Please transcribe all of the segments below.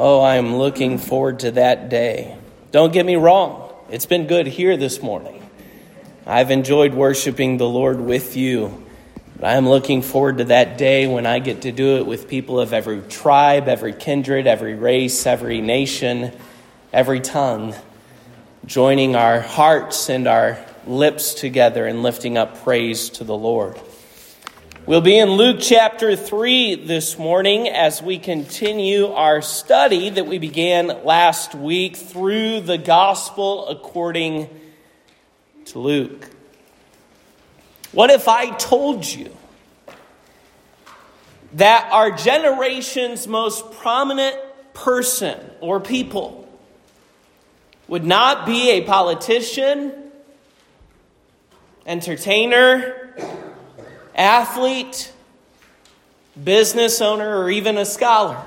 Oh, I'm looking forward to that day. Don't get me wrong, it's been good here this morning. I've enjoyed worshiping the Lord with you. But I'm looking forward to that day when I get to do it with people of every tribe, every kindred, every race, every nation, every tongue, joining our hearts and our lips together and lifting up praise to the Lord. We'll be in Luke chapter 3 this morning as we continue our study that we began last week through the gospel according to Luke. What if I told you that our generation's most prominent person or people would not be a politician, entertainer, athlete, business owner, or even a scholar.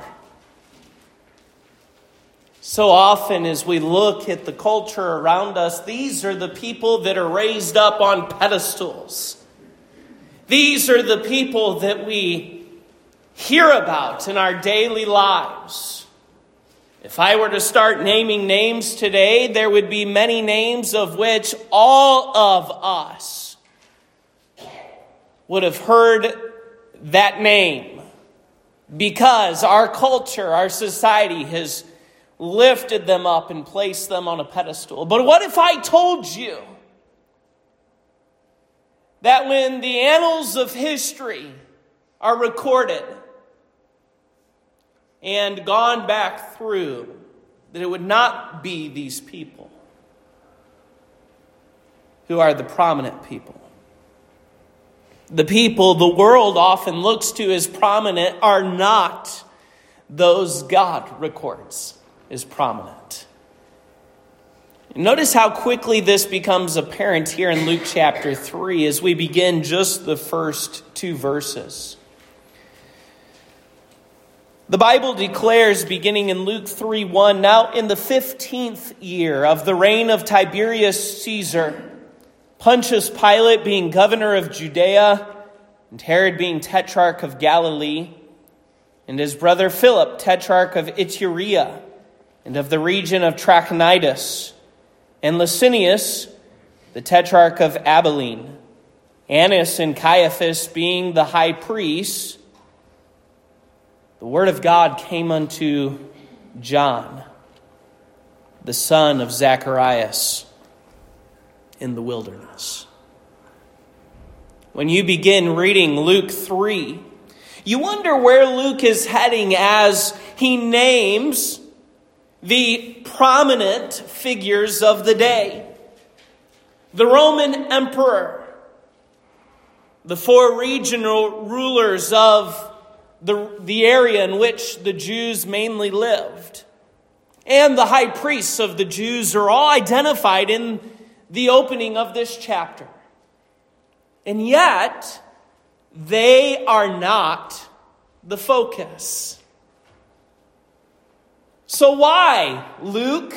So often, as we look at the culture around us, these are the people that are raised up on pedestals. These are the people that we hear about in our daily lives. If I were to start naming names today, there would be many names of which all of us would have heard that name because our culture, our society has lifted them up and placed them on a pedestal. But what if I told you that when the annals of history are recorded and gone back through, that it would not be these people who are the prominent people? The people the world often looks to as prominent are not those God records as prominent. Notice how quickly this becomes apparent here in Luke chapter 3 as we begin just the first two verses. The Bible declares, beginning in Luke 3 1, now in the 15th year of the reign of Tiberius Caesar, Pontius Pilate being governor of Judea, and Herod being tetrarch of Galilee, and his brother Philip, tetrarch of Iturea, and of the region of Trachonitis, and Lysanias, the tetrarch of Abilene, Annas and Caiaphas being the high priests, the word of God came unto John, the son of Zacharias in the wilderness. When you begin reading Luke 3, you wonder where Luke is heading as he names the prominent figures of the day the Roman emperor, the four regional rulers of the, the area in which the Jews mainly lived, and the high priests of the Jews are all identified in the opening of this chapter. And yet, they are not the focus. So, why, Luke?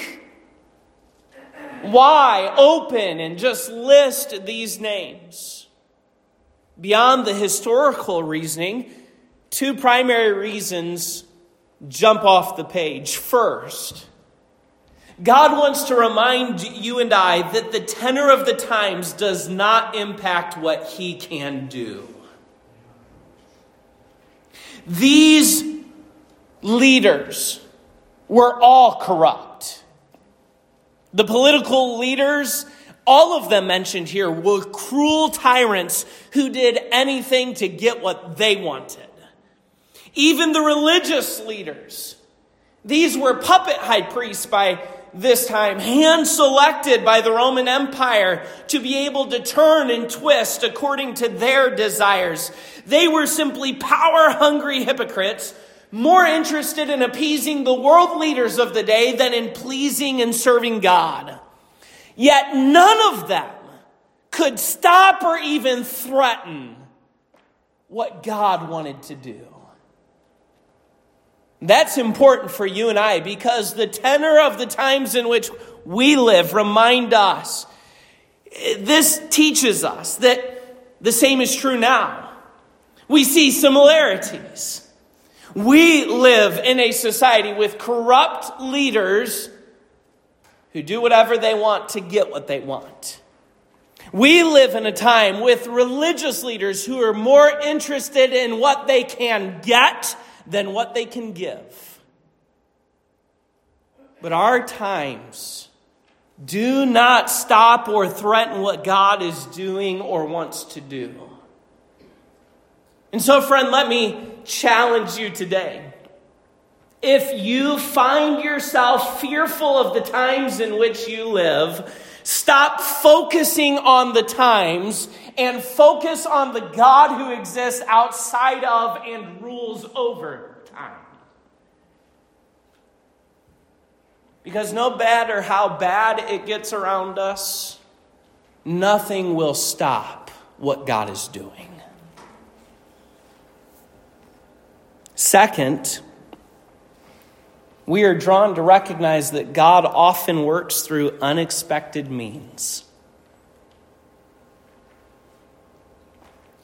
Why open and just list these names? Beyond the historical reasoning, two primary reasons jump off the page. First, God wants to remind you and I that the tenor of the times does not impact what He can do. These leaders were all corrupt. The political leaders, all of them mentioned here, were cruel tyrants who did anything to get what they wanted. Even the religious leaders, these were puppet high priests by this time, hand selected by the Roman Empire to be able to turn and twist according to their desires. They were simply power hungry hypocrites, more interested in appeasing the world leaders of the day than in pleasing and serving God. Yet none of them could stop or even threaten what God wanted to do. That's important for you and I because the tenor of the times in which we live remind us. This teaches us that the same is true now. We see similarities. We live in a society with corrupt leaders who do whatever they want to get what they want. We live in a time with religious leaders who are more interested in what they can get than what they can give. But our times do not stop or threaten what God is doing or wants to do. And so, friend, let me challenge you today. If you find yourself fearful of the times in which you live, stop focusing on the times and focus on the God who exists outside of and rules over time. Because no matter how bad it gets around us, nothing will stop what God is doing. Second, we are drawn to recognize that God often works through unexpected means.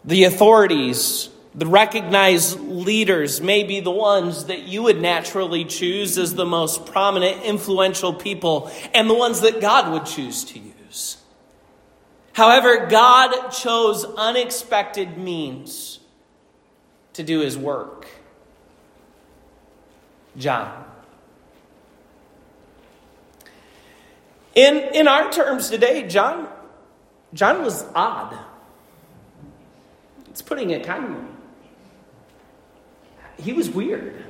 The authorities, the recognized leaders, may be the ones that you would naturally choose as the most prominent, influential people, and the ones that God would choose to use. However, God chose unexpected means to do his work. John. In, in our terms today, John, John was odd. It's putting it kindly. He was weird,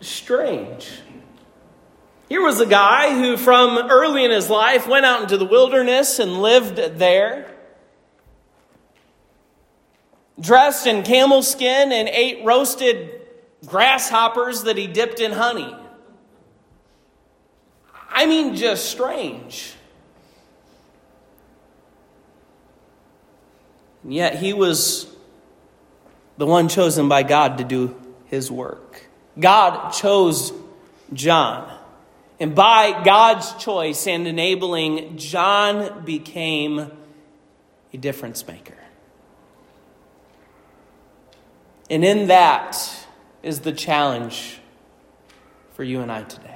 strange. Here was a guy who, from early in his life, went out into the wilderness and lived there. Dressed in camel skin and ate roasted grasshoppers that he dipped in honey. I mean, just strange. And yet he was the one chosen by God to do his work. God chose John. And by God's choice and enabling, John became a difference maker. And in that is the challenge for you and I today.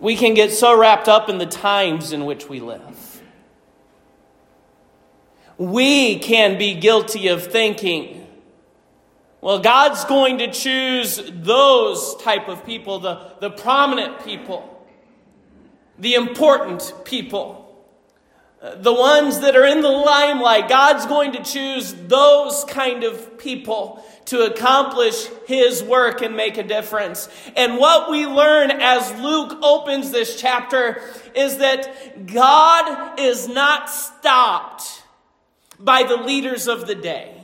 We can get so wrapped up in the times in which we live. We can be guilty of thinking, well, God's going to choose those type of people, the, the prominent people, the important people, the ones that are in the limelight. God's going to choose those kind of people to accomplish his work and make a difference. And what we learn as Luke opens this chapter is that God is not stopped by the leaders of the day.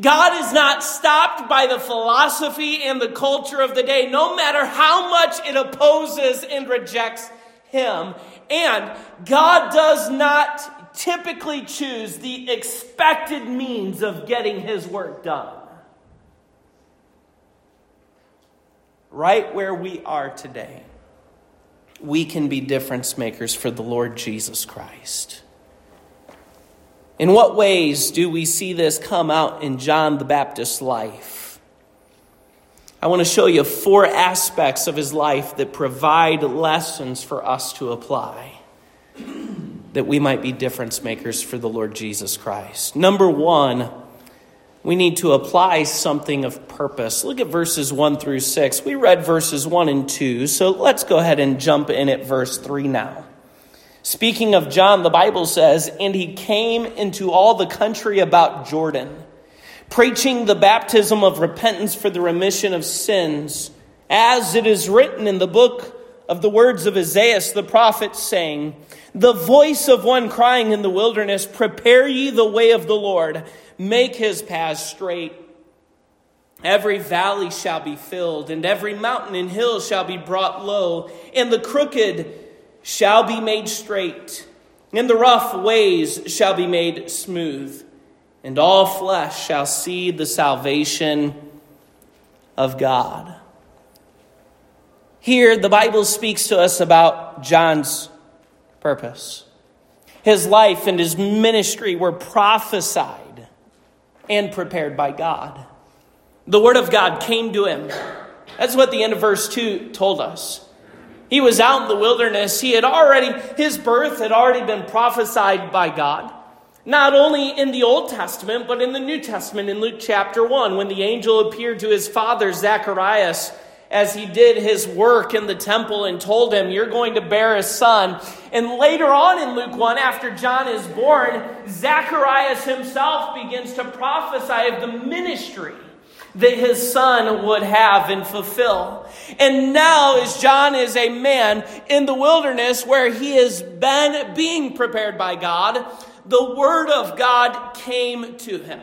God is not stopped by the philosophy and the culture of the day, no matter how much it opposes and rejects him. And God does not typically choose the expected means of getting his work done. Right where we are today, we can be difference makers for the Lord Jesus Christ. In what ways do we see this come out in John the Baptist's life? I want to show you four aspects of his life that provide lessons for us to apply, that we might be difference makers for the Lord Jesus Christ. Number one, we need to apply something of purpose. Look at verses 1 through 6. We read verses 1 and 2, so let's go ahead and jump in at verse 3 now. Speaking of John, the Bible says, And he came into all the country about Jordan, preaching the baptism of repentance for the remission of sins, as it is written in the book of the words of Isaiah the prophet, saying, The voice of one crying in the wilderness, Prepare ye the way of the Lord make his paths straight. Every valley shall be filled, and every mountain and hill shall be brought low, and the crooked shall be made straight, and the rough ways shall be made smooth, and all flesh shall see the salvation of God. Here, the Bible speaks to us about John's purpose. His life and his ministry were prophesied and prepared by God. The word of God came to him. That's what the end of verse 2 told us. He was out in the wilderness. He had already, his birth had already been prophesied by God. Not only in the Old Testament, but in the New Testament in Luke chapter 1, when the angel appeared to his father Zacharias as he did his work in the temple and told him, You're going to bear a son. And later on in Luke 1, after John is born, Zacharias himself begins to prophesy of the ministry that his son would have and fulfill. And now, as John is a man in the wilderness where he has been being prepared by God, the word of God came to him.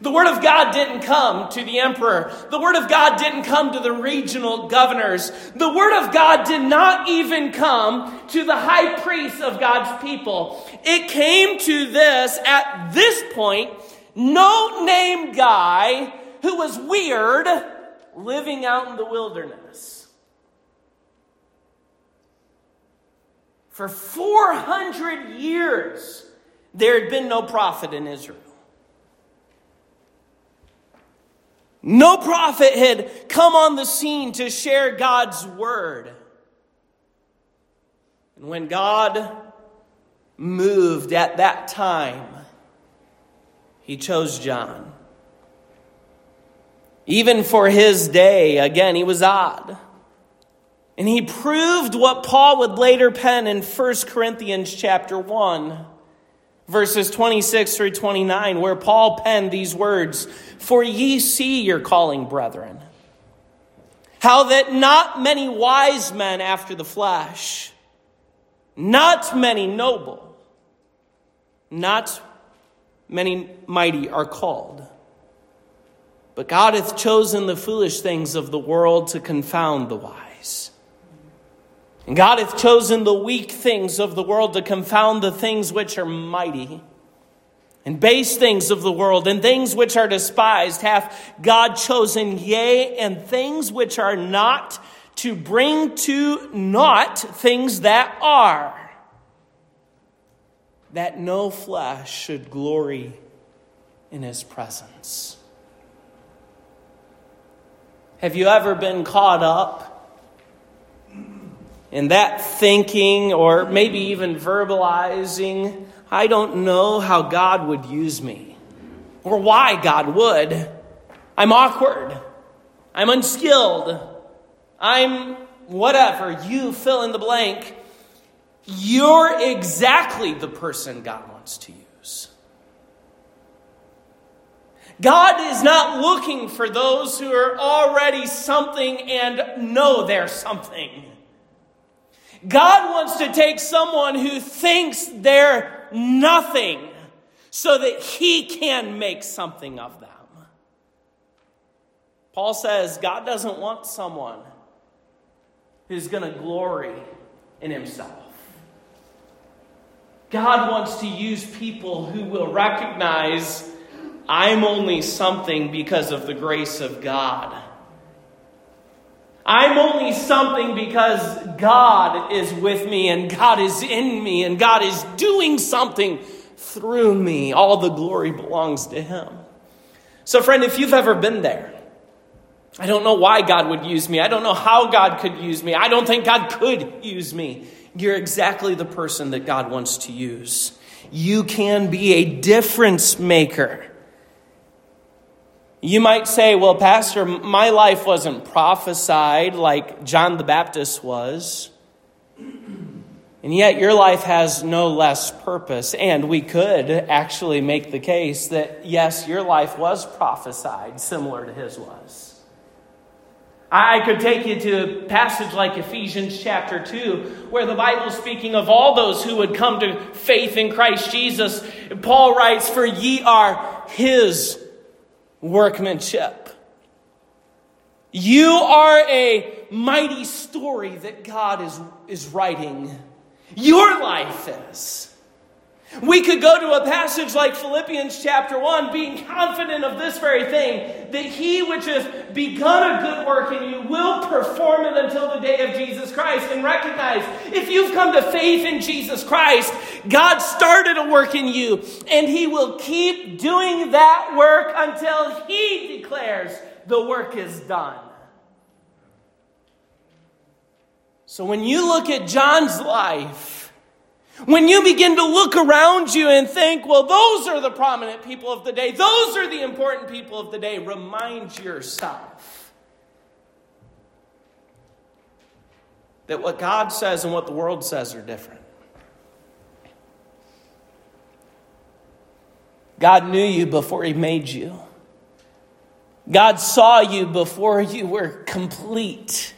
The Word of God didn't come to the emperor. The Word of God didn't come to the regional governors. The Word of God did not even come to the high priests of God's people. It came to this, at this point, no name guy who was weird living out in the wilderness. For 400 years, there had been no prophet in Israel. No prophet had come on the scene to share God's word. And when God moved at that time, he chose John. Even for his day, again, he was odd. And he proved what Paul would later pen in 1 Corinthians chapter 1 verses 26 through 29, where Paul penned these words For ye see your calling, brethren, how that not many wise men after the flesh, not many noble, not many mighty are called. But God hath chosen the foolish things of the world to confound the wise. And God hath chosen the weak things of the world to confound the things which are mighty. And base things of the world and things which are despised hath God chosen, yea, and things which are not, to bring to naught things that are, that no flesh should glory in his presence. Have you ever been caught up and that thinking, or maybe even verbalizing, I don't know how God would use me, or why God would. I'm awkward. I'm unskilled. I'm whatever. You fill in the blank. You're exactly the person God wants to use. God is not looking for those who are already something and know they're something. God wants to take someone who thinks they're nothing so that he can make something of them. Paul says God doesn't want someone who's going to glory in himself. God wants to use people who will recognize I'm only something because of the grace of God. I'm only something because God is with me and God is in me and God is doing something through me. All the glory belongs to Him. So, friend, if you've ever been there, I don't know why God would use me. I don't know how God could use me. I don't think God could use me. You're exactly the person that God wants to use. You can be a difference maker. You might say, well, Pastor, my life wasn't prophesied like John the Baptist was. And yet your life has no less purpose. And we could actually make the case that, yes, your life was prophesied similar to his was. I could take you to a passage like Ephesians chapter 2, where the Bible speaking of all those who would come to faith in Christ Jesus. Paul writes, For ye are his workmanship. You are a mighty story that God is, is writing. Your life is. We could go to a passage like Philippians chapter 1, being confident of this very thing, that he which has begun a good work in you will perform it until the day of Jesus Christ. And recognize, if you've come to faith in Jesus Christ, God started a work in you, and he will keep doing that work until he declares the work is done. So when you look at John's life, when you begin to look around you and think, well, those are the prominent people of the day, those are the important people of the day, remind yourself that what God says and what the world says are different. God knew you before He made you. God saw you before you were complete.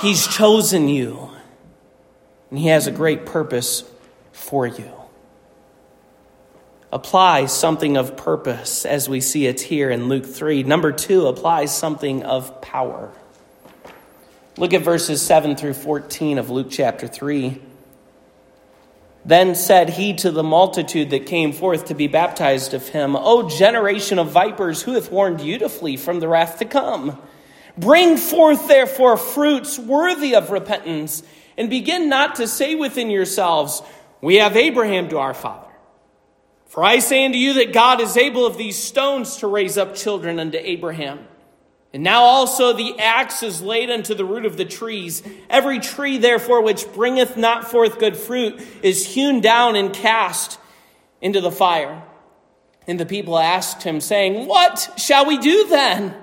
He's chosen you, and He has a great purpose for you. Apply something of purpose as we see it here in Luke 3. Number two, apply something of power. Look at verses 7 through 14 of Luke chapter 3. Then said he to the multitude that came forth to be baptized of him, O generation of vipers, who hath warned you to flee from the wrath to come? Bring forth, therefore, fruits worthy of repentance, and begin not to say within yourselves, We have Abraham to our father. For I say unto you that God is able of these stones to raise up children unto Abraham. And now also the axe is laid unto the root of the trees. Every tree, therefore, which bringeth not forth good fruit is hewn down and cast into the fire. And the people asked him, saying, What shall we do then?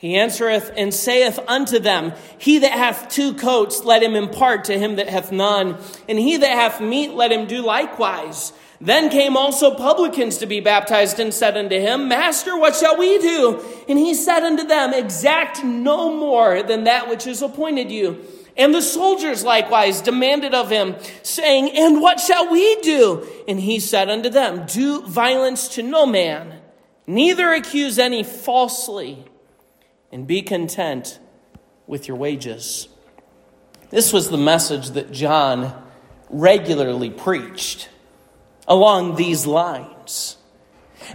He answereth and saith unto them, He that hath two coats, let him impart to him that hath none, and he that hath meat, let him do likewise. Then came also publicans to be baptized and said unto him, Master, what shall we do? And he said unto them, Exact no more than that which is appointed you. And the soldiers likewise demanded of him, saying, And what shall we do? And he said unto them, Do violence to no man, neither accuse any falsely and be content with your wages. This was the message that John regularly preached along these lines.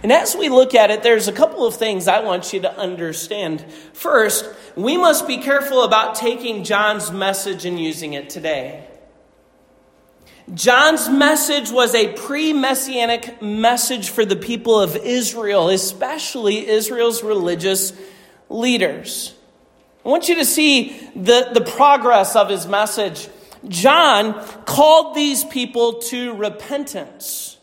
And as we look at it, there's a couple of things I want you to understand. First, we must be careful about taking John's message and using it today. John's message was a pre messianic message for the people of Israel, especially Israel's religious leaders. I want you to see the, the progress of his message. John called these people to repentance.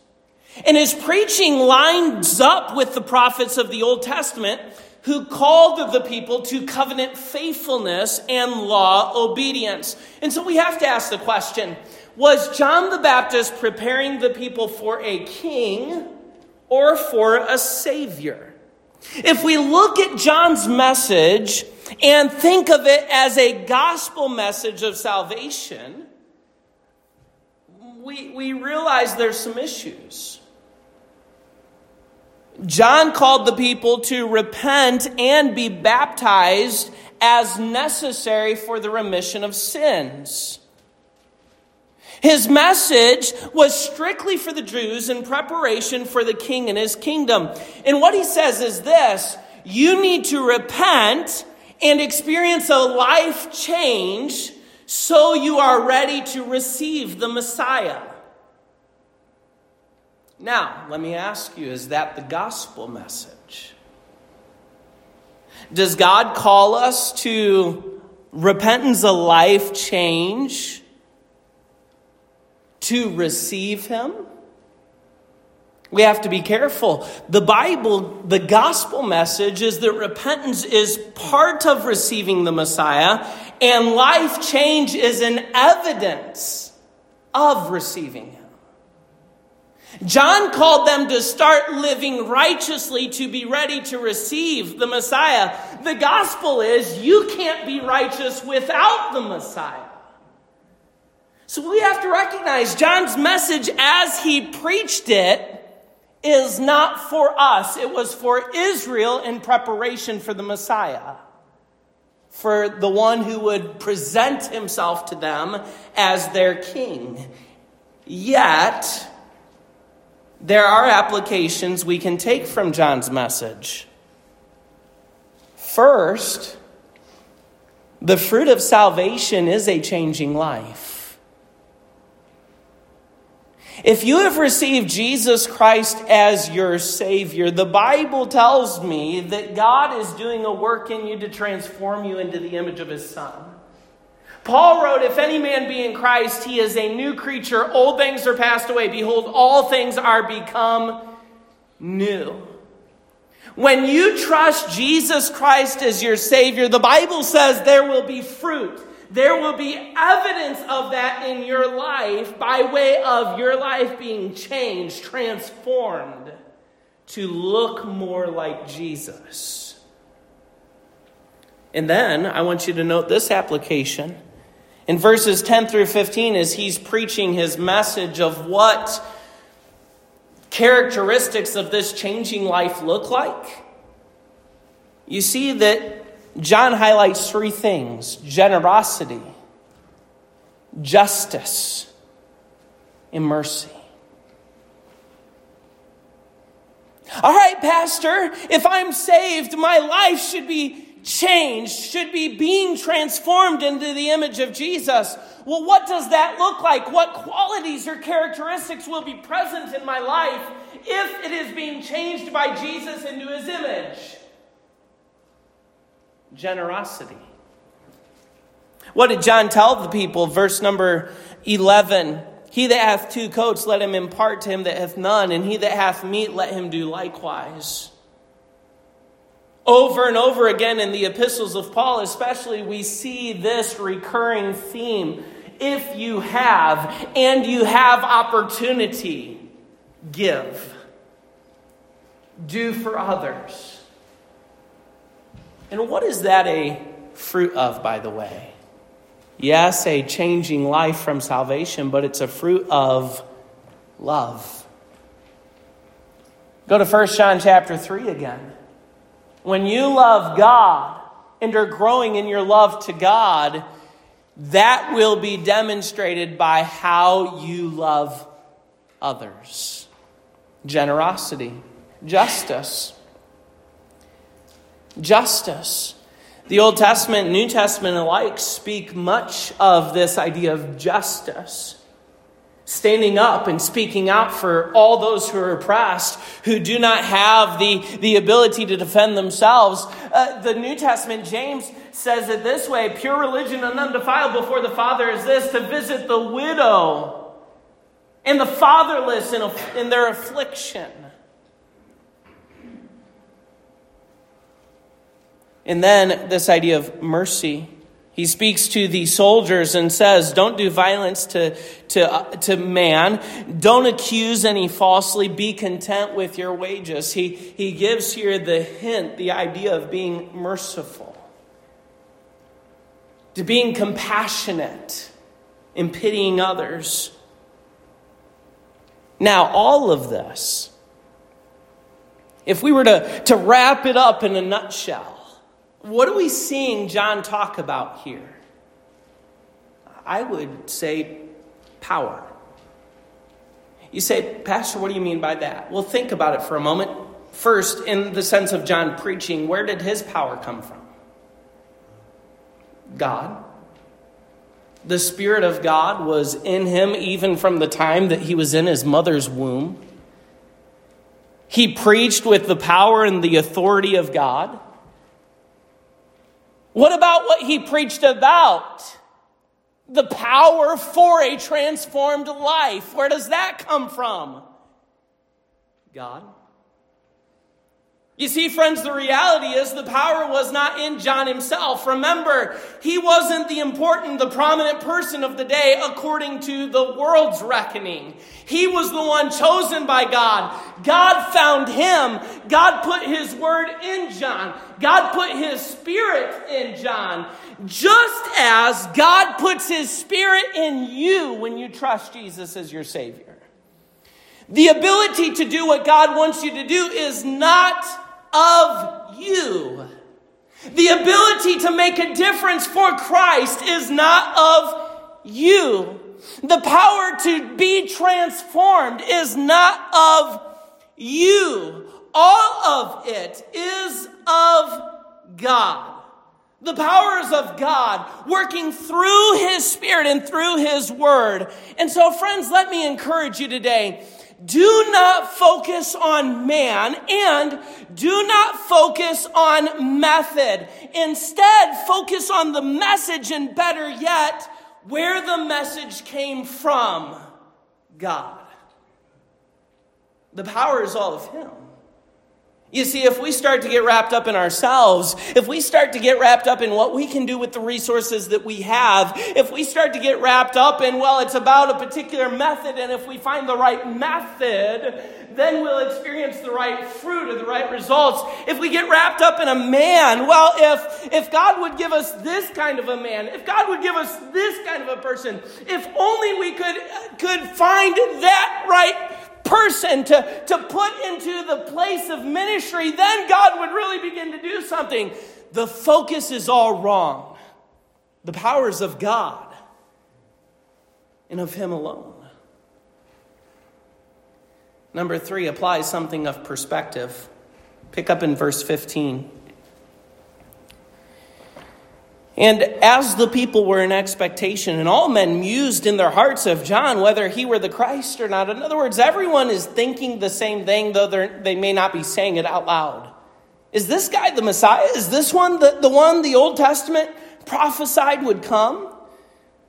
And his preaching lines up with the prophets of the Old Testament who called the people to covenant faithfulness and law obedience. And so we have to ask the question was John the Baptist preparing the people for a king or for a savior? If we look at John's message and think of it as a gospel message of salvation, we, we realize there's some issues. John called the people to repent and be baptized as necessary for the remission of sins. His message was strictly for the Jews in preparation for the king and his kingdom. And what he says is this you need to repent and experience a life change so you are ready to receive the Messiah. Now, let me ask you is that the gospel message? Does God call us to repentance, a life change? To receive him. We have to be careful. The Bible, the gospel message is that repentance is part of receiving the Messiah, and life change is an evidence of receiving him. John called them to start living righteously to be ready to receive the Messiah. The gospel is you can't be righteous without the Messiah. So we have to recognize John's message as he preached it is not for us. It was for Israel in preparation for the Messiah, for the one who would present himself to them as their king. Yet, there are applications we can take from John's message. First, the fruit of salvation is a changing life. If you have received Jesus Christ as your Savior, the Bible tells me that God is doing a work in you to transform you into the image of His Son. Paul wrote, If any man be in Christ, he is a new creature. Old things are passed away. Behold, all things are become new. When you trust Jesus Christ as your Savior, the Bible says there will be fruit. There will be evidence of that in your life by way of your life being changed, transformed to look more like Jesus. And then I want you to note this application. In verses 10 through 15, as he's preaching his message of what characteristics of this changing life look like, you see that John highlights three things generosity, justice, and mercy. All right, Pastor, if I'm saved, my life should be changed, should be being transformed into the image of Jesus. Well, what does that look like? What qualities or characteristics will be present in my life if it is being changed by Jesus into his image? Generosity. What did John tell the people? Verse number 11. He that hath two coats, let him impart to him that hath none, and he that hath meat, let him do likewise. Over and over again in the epistles of Paul, especially, we see this recurring theme. If you have and you have opportunity, give. Do for others. And what is that a fruit of, by the way? Yes, a changing life from salvation, but it's a fruit of love. Go to 1 John chapter 3 again. When you love God and are growing in your love to God, that will be demonstrated by how you love others. Generosity, justice. Justice. The Old Testament, New Testament alike speak much of this idea of justice standing up and speaking out for all those who are oppressed, who do not have the, the ability to defend themselves. Uh, the New Testament, James says it this way pure religion and undefiled before the Father is this to visit the widow and the fatherless in, in their affliction. And then this idea of mercy. He speaks to the soldiers and says, Don't do violence to, to, uh, to man. Don't accuse any falsely. Be content with your wages. He, he gives here the hint, the idea of being merciful, to being compassionate in pitying others. Now, all of this, if we were to, to wrap it up in a nutshell, what are we seeing John talk about here? I would say power. You say, Pastor, what do you mean by that? Well, think about it for a moment. First, in the sense of John preaching, where did his power come from? God. The Spirit of God was in him even from the time that he was in his mother's womb. He preached with the power and the authority of God. What about what he preached about? The power for a transformed life. Where does that come from? God. You see, friends, the reality is the power was not in John himself. Remember, he wasn't the important, the prominent person of the day according to the world's reckoning. He was the one chosen by God. God found him. God put his word in John. God put his spirit in John. Just as God puts his spirit in you when you trust Jesus as your Savior. The ability to do what God wants you to do is not of you. The ability to make a difference for Christ is not of you. The power to be transformed is not of you. All of it is of God. The powers of God working through His Spirit and through His Word. And so, friends, let me encourage you today. Do not focus on man and do not focus on method. Instead, focus on the message and better yet, where the message came from God. The power is all of Him. You see, if we start to get wrapped up in ourselves, if we start to get wrapped up in what we can do with the resources that we have, if we start to get wrapped up in, well, it's about a particular method, and if we find the right method, then we'll experience the right fruit or the right results. If we get wrapped up in a man, well, if, if God would give us this kind of a man, if God would give us this kind of a person, if only we could, could find that right person to, to put into the place of ministry, then God would really begin to do something. The focus is all wrong. The powers of God and of Him alone. Number three, apply something of perspective. Pick up in verse 15. And as the people were in expectation, and all men mused in their hearts of John whether he were the Christ or not. In other words, everyone is thinking the same thing, though they may not be saying it out loud. Is this guy the Messiah? Is this one the, the one the Old Testament prophesied would come?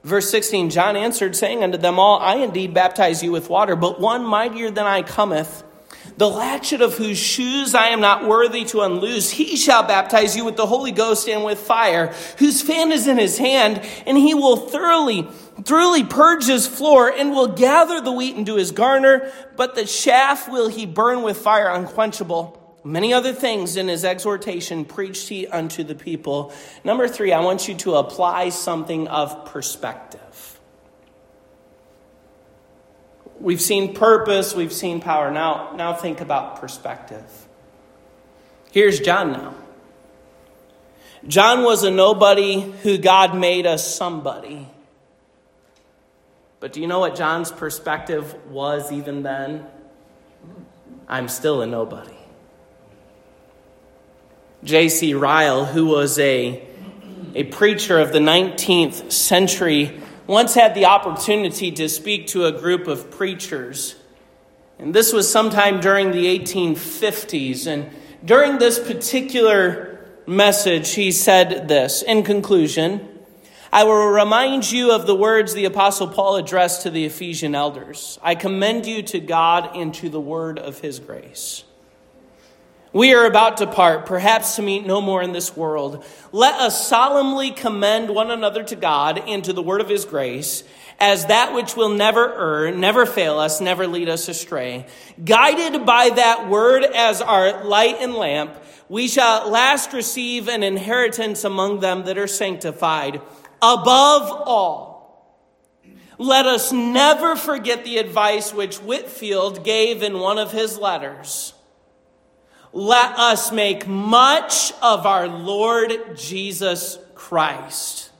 Verse 16 John answered, saying unto them all, I indeed baptize you with water, but one mightier than I cometh the latchet of whose shoes I am not worthy to unloose, he shall baptize you with the Holy Ghost and with fire, whose fan is in his hand, and he will thoroughly, thoroughly purge his floor, and will gather the wheat into his garner, but the chaff will he burn with fire unquenchable. Many other things in his exhortation preached he unto the people. Number three, I want you to apply something of perspective. We've seen purpose, we've seen power. Now, now think about perspective. Here's John now. John was a nobody who God made a somebody. But do you know what John's perspective was even then? I'm still a nobody. J.C. Ryle, who was a, a preacher of the 19th century, once had the opportunity to speak to a group of preachers. And this was sometime during the 1850s. And during this particular message, he said this in conclusion I will remind you of the words the Apostle Paul addressed to the Ephesian elders I commend you to God and to the word of his grace. We are about to part, perhaps to meet no more in this world. Let us solemnly commend one another to God and to the word of his grace as that which will never err, never fail us, never lead us astray. Guided by that word as our light and lamp, we shall at last receive an inheritance among them that are sanctified. Above all, let us never forget the advice which Whitefield gave in one of his letters let us make much of our Lord Jesus Christ.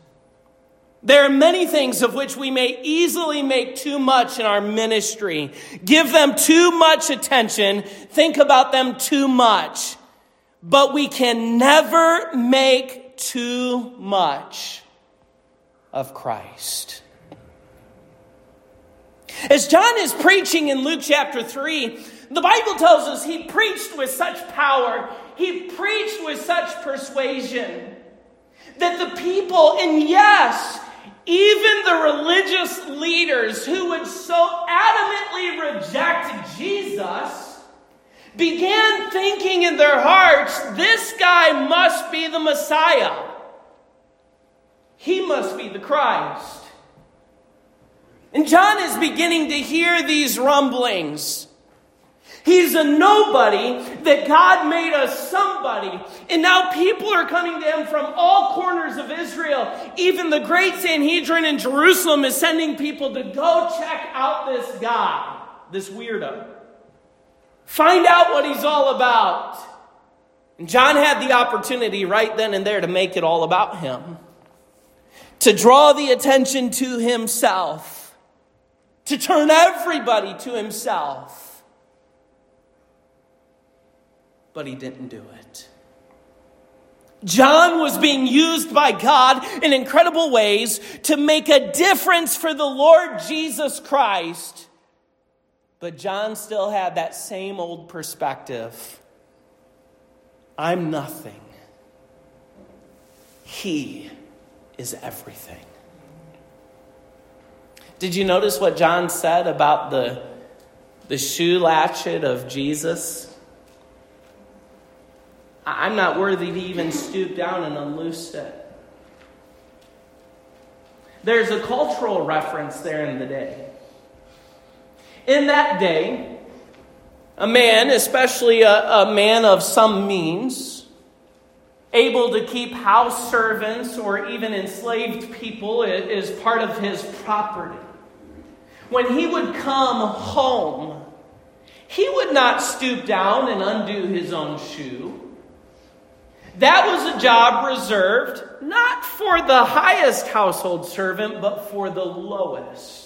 There are many things of which we may easily make too much in our ministry, give them too much attention, think about them too much, but we can never make too much of Christ. As John is preaching in Luke chapter 3, the Bible tells us he preached with such power, he preached with such persuasion that the people, and yes, even the religious leaders who would so adamantly reject Jesus, began thinking in their hearts this guy must be the Messiah. He must be the Christ. And John is beginning to hear these rumblings. He's a nobody that God made us somebody. And now people are coming to him from all corners of Israel. Even the great Sanhedrin in Jerusalem is sending people to go check out this guy, this weirdo. Find out what he's all about. And John had the opportunity right then and there to make it all about him, to draw the attention to himself, to turn everybody to himself but he didn't do it. John was being used by God in incredible ways to make a difference for the Lord Jesus Christ. But John still had that same old perspective I'm nothing, He is everything. Did you notice what John said about the, the shoe latchet of Jesus? I'm not worthy to even stoop down and unloose it. There's a cultural reference there in the day. In that day, a man, especially a, a man of some means, able to keep house servants or even enslaved people is part of his property. When he would come home, he would not stoop down and undo his own shoe. That was a job reserved not for the highest household servant, but for the lowest.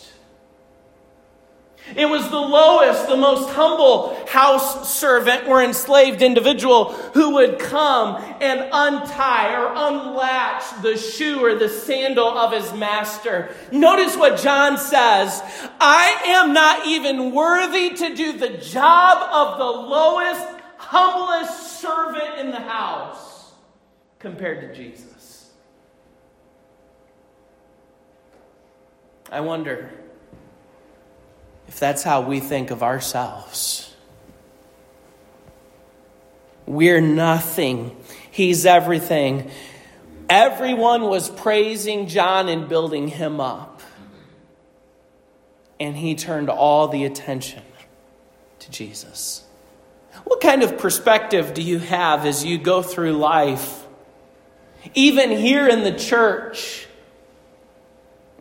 It was the lowest, the most humble house servant or enslaved individual who would come and untie or unlatch the shoe or the sandal of his master. Notice what John says I am not even worthy to do the job of the lowest, humblest servant in the house compared to Jesus. I wonder if that's how we think of ourselves. We're nothing, He's everything. Everyone was praising John and building him up. And he turned all the attention to Jesus. What kind of perspective do you have as you go through life? Even here in the church,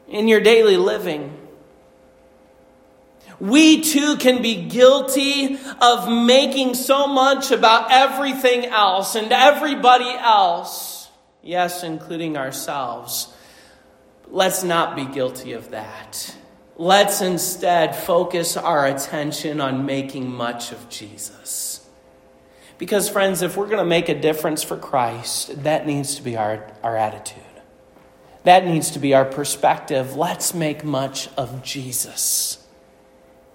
in your daily living. We too can be guilty of making so much about everything else and everybody else. Yes, including ourselves. Let's not be guilty of that. Let's instead focus our attention on making much of Jesus. Because, friends, if we're going to make a difference for Christ, that needs to be our, our attitude. That needs to be our perspective. Let's make much of Jesus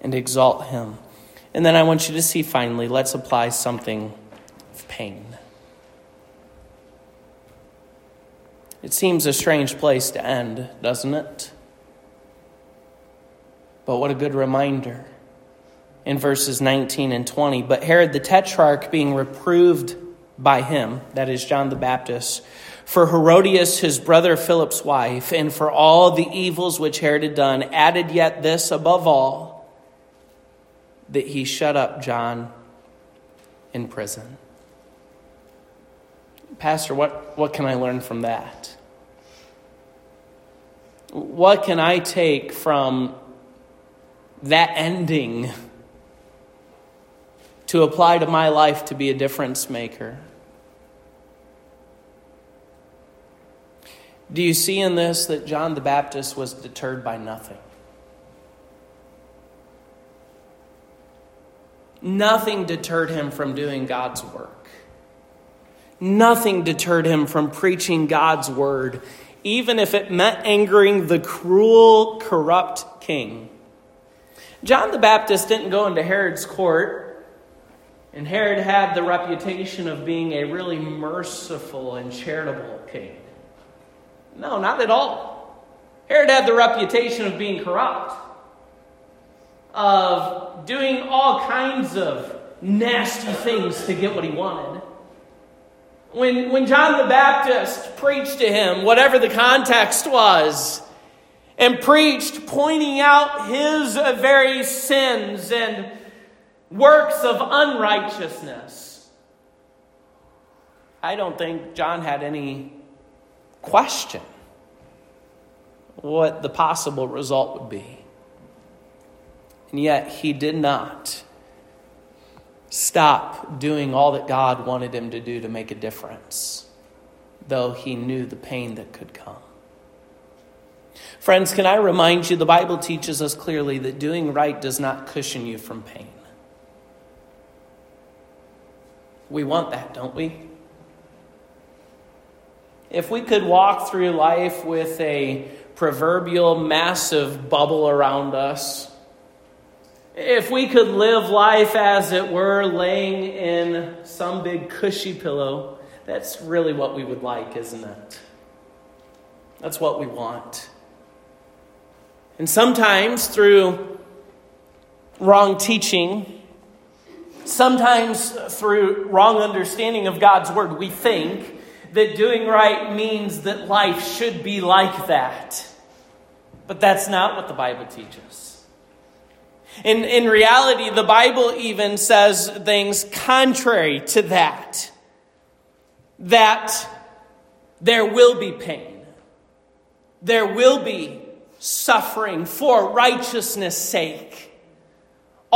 and exalt him. And then I want you to see finally, let's apply something of pain. It seems a strange place to end, doesn't it? But what a good reminder in verses 19 and 20. But Herod the Tetrarch, being reproved by him, that is John the Baptist, for Herodias, his brother Philip's wife, and for all the evils which Herod had done, added yet this above all, that he shut up John in prison. Pastor, what, what can I learn from that? What can I take from that ending to apply to my life to be a difference maker. Do you see in this that John the Baptist was deterred by nothing? Nothing deterred him from doing God's work. Nothing deterred him from preaching God's word, even if it meant angering the cruel, corrupt king. John the Baptist didn't go into Herod's court and Herod had the reputation of being a really merciful and charitable king. No, not at all. Herod had the reputation of being corrupt, of doing all kinds of nasty things to get what he wanted. When, when John the Baptist preached to him, whatever the context was, and preached pointing out his very sins and works of unrighteousness. I don't think John had any question what the possible result would be. And yet he did not stop doing all that God wanted him to do to make a difference, though he knew the pain that could come. Friends, can I remind you the Bible teaches us clearly that doing right does not cushion you from pain. We want that, don't we? if we could walk through life with a proverbial massive bubble around us, if we could live life as it were laying in some big cushy pillow, that's really what we would like, isn't it? That's what we want. And sometimes through wrong teaching, sometimes uh, through wrong understanding of God's word, we think that doing right means that life should be like that. But that's not what the Bible teaches. In, in reality, the Bible even says things contrary to that. That there will be pain, there will be suffering for righteousness' sake.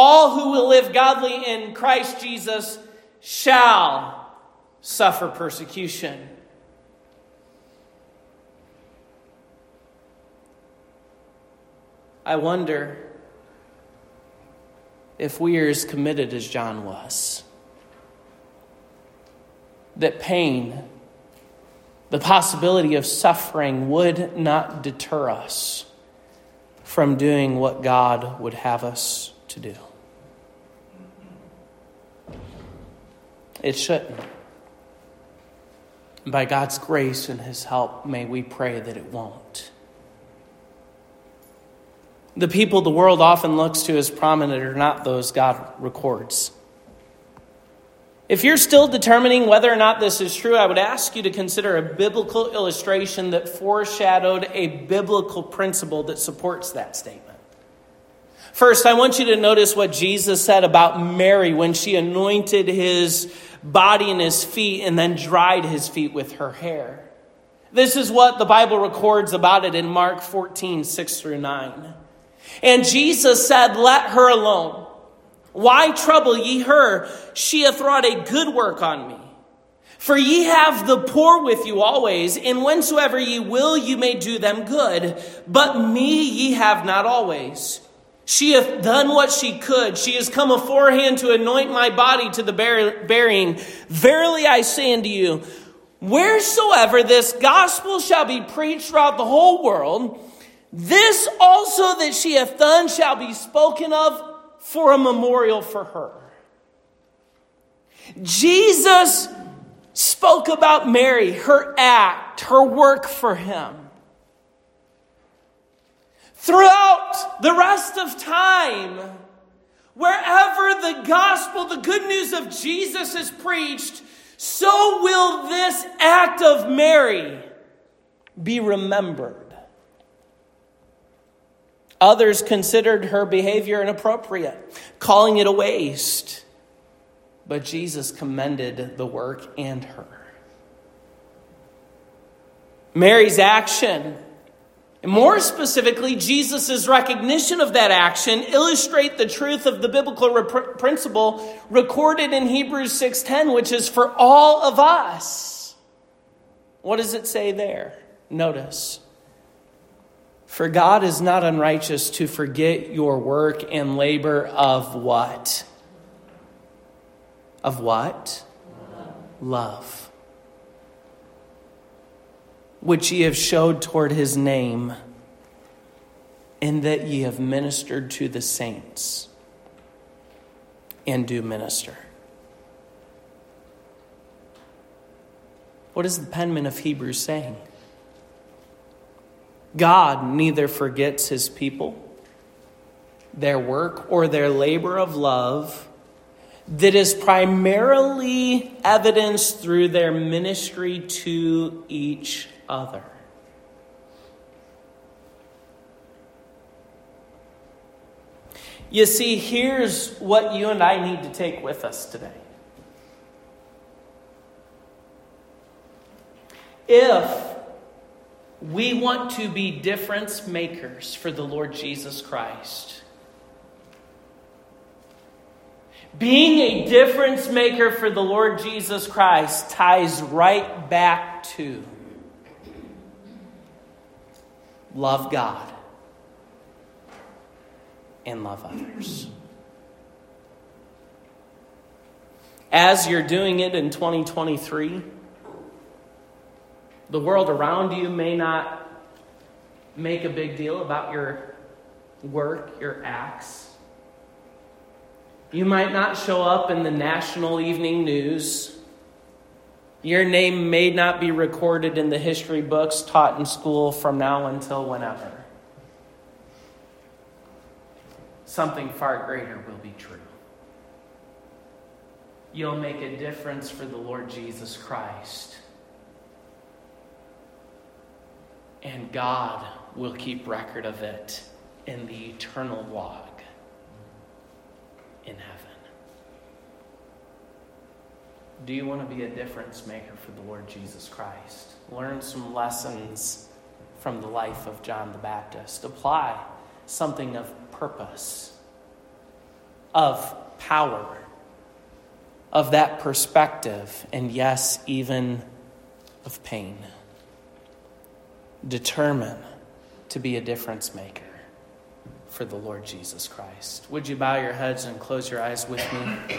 All who will live godly in Christ Jesus shall suffer persecution. I wonder if we are as committed as John was. That pain, the possibility of suffering, would not deter us from doing what God would have us to do. It shouldn't. By God's grace and His help, may we pray that it won't. The people the world often looks to as prominent are not those God records. If you're still determining whether or not this is true, I would ask you to consider a biblical illustration that foreshadowed a biblical principle that supports that statement. First, I want you to notice what Jesus said about Mary when she anointed his body and his feet and then dried his feet with her hair. This is what the Bible records about it in Mark 14, 6 through 9. And Jesus said, Let her alone. Why trouble ye her? She hath wrought a good work on me. For ye have the poor with you always, and whensoever ye will, you may do them good. But me ye have not always. She hath done what she could. She has come aforehand to anoint my body to the burying. Verily I say unto you, wheresoever this gospel shall be preached throughout the whole world, this also that she hath done shall be spoken of for a memorial for her. Jesus spoke about Mary, her act, her work for him. Throughout the rest of time, wherever the gospel, the good news of Jesus is preached, so will this act of Mary be remembered. Others considered her behavior inappropriate, calling it a waste. But Jesus commended the work and her. Mary's action, and more specifically, Jesus' recognition of that action, illustrate the truth of the biblical rep- principle recorded in Hebrews 6:10, which is for all of us. What does it say there? Notice. For God is not unrighteous to forget your work and labor of what? Of what? Love. Which ye have showed toward his name, in that ye have ministered to the saints and do minister. What is the penman of Hebrews saying? God neither forgets his people, their work, or their labor of love that is primarily evidenced through their ministry to each other. You see, here's what you and I need to take with us today. If we want to be difference makers for the Lord Jesus Christ. Being a difference maker for the Lord Jesus Christ ties right back to love God and love others. As you're doing it in 2023, The world around you may not make a big deal about your work, your acts. You might not show up in the national evening news. Your name may not be recorded in the history books taught in school from now until whenever. Something far greater will be true. You'll make a difference for the Lord Jesus Christ. And God will keep record of it in the eternal log in heaven. Do you want to be a difference maker for the Lord Jesus Christ? Learn some lessons from the life of John the Baptist. Apply something of purpose, of power, of that perspective, and yes, even of pain. Determine to be a difference maker for the Lord Jesus Christ. Would you bow your heads and close your eyes with me?